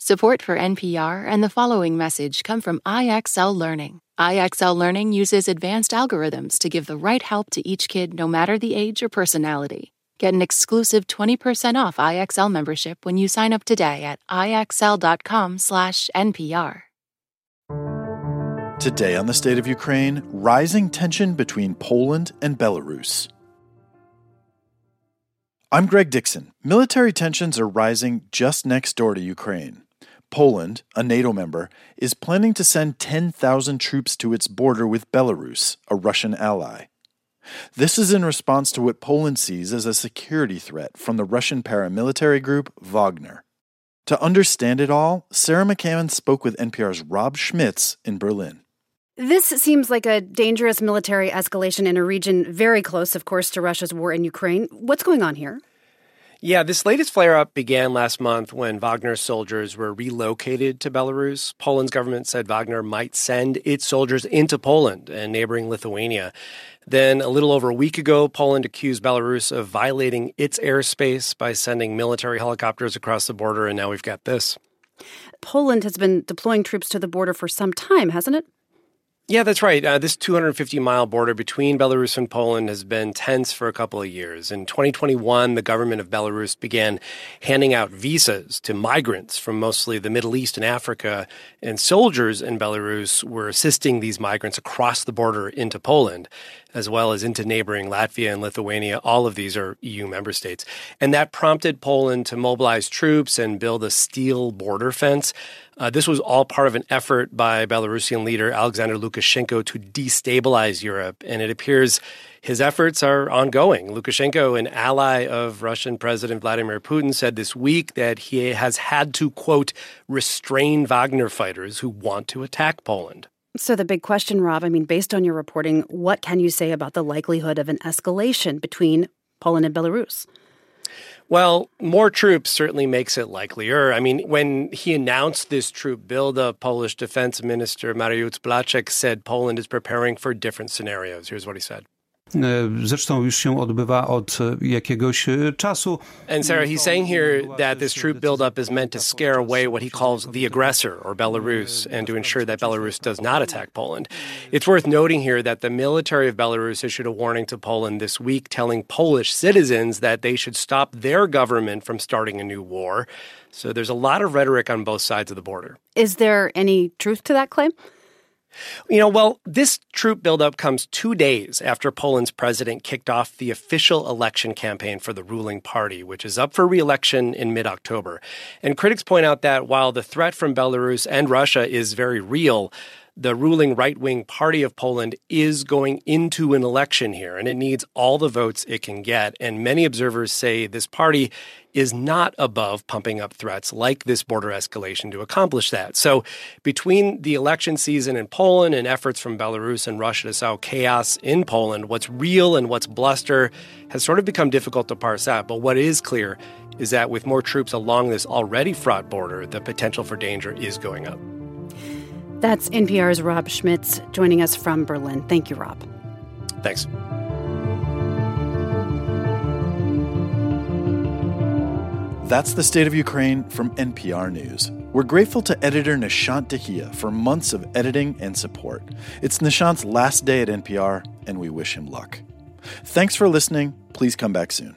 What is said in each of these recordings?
Support for NPR and the following message come from IXL Learning. IXL Learning uses advanced algorithms to give the right help to each kid no matter the age or personality. Get an exclusive 20% off IXL membership when you sign up today at ixl.com/npr. Today on the state of Ukraine, rising tension between Poland and Belarus. I'm Greg Dixon. Military tensions are rising just next door to Ukraine. Poland, a NATO member, is planning to send 10,000 troops to its border with Belarus, a Russian ally. This is in response to what Poland sees as a security threat from the Russian paramilitary group Wagner. To understand it all, Sarah McCammon spoke with NPR's Rob Schmitz in Berlin. This seems like a dangerous military escalation in a region very close, of course, to Russia's war in Ukraine. What's going on here? Yeah, this latest flare up began last month when Wagner soldiers were relocated to Belarus. Poland's government said Wagner might send its soldiers into Poland and neighboring Lithuania. Then, a little over a week ago, Poland accused Belarus of violating its airspace by sending military helicopters across the border, and now we've got this. Poland has been deploying troops to the border for some time, hasn't it? Yeah, that's right. Uh, this 250 mile border between Belarus and Poland has been tense for a couple of years. In 2021, the government of Belarus began handing out visas to migrants from mostly the Middle East and Africa, and soldiers in Belarus were assisting these migrants across the border into Poland as well as into neighboring Latvia and Lithuania. All of these are EU member states. And that prompted Poland to mobilize troops and build a steel border fence. Uh, this was all part of an effort by Belarusian leader Alexander Lukashenko to destabilize Europe. And it appears his efforts are ongoing. Lukashenko, an ally of Russian President Vladimir Putin, said this week that he has had to, quote, restrain Wagner fighters who want to attack Poland. So, the big question, Rob, I mean, based on your reporting, what can you say about the likelihood of an escalation between Poland and Belarus? Well, more troops certainly makes it likelier. I mean, when he announced this troop buildup, Polish Defense Minister Mariusz Błaszczak said Poland is preparing for different scenarios. Here's what he said. Zresztą już się odbywa od jakiegoś czasu. And Sarah, he's saying here that this troop buildup is meant to scare away what he calls the aggressor, or Belarus, and to ensure that Belarus does not attack Poland. It's worth noting here that the military of Belarus issued a warning to Poland this week telling Polish citizens that they should stop their government from starting a new war. So there's a lot of rhetoric on both sides of the border. Is there any truth to that claim? You know, well, this troop buildup comes two days after Poland's president kicked off the official election campaign for the ruling party, which is up for reelection in mid October. And critics point out that while the threat from Belarus and Russia is very real, the ruling right wing party of Poland is going into an election here, and it needs all the votes it can get. And many observers say this party is not above pumping up threats like this border escalation to accomplish that. So, between the election season in Poland and efforts from Belarus and Russia to sow chaos in Poland, what's real and what's bluster has sort of become difficult to parse out. But what is clear is that with more troops along this already fraught border, the potential for danger is going up. That's NPR's Rob Schmitz joining us from Berlin. Thank you, Rob. Thanks. That's the state of Ukraine from NPR News. We're grateful to editor Nishant Dahiya for months of editing and support. It's Nishant's last day at NPR, and we wish him luck. Thanks for listening. Please come back soon.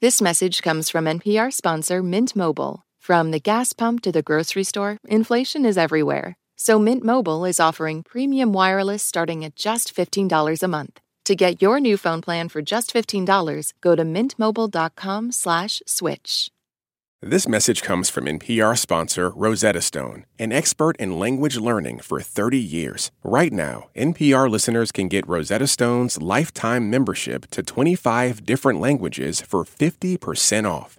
This message comes from NPR sponsor Mint Mobile. From the gas pump to the grocery store, inflation is everywhere. So Mint Mobile is offering premium wireless starting at just $15 a month. To get your new phone plan for just $15, go to mintmobile.com/switch. This message comes from NPR sponsor Rosetta Stone, an expert in language learning for 30 years. Right now, NPR listeners can get Rosetta Stone's lifetime membership to 25 different languages for 50% off.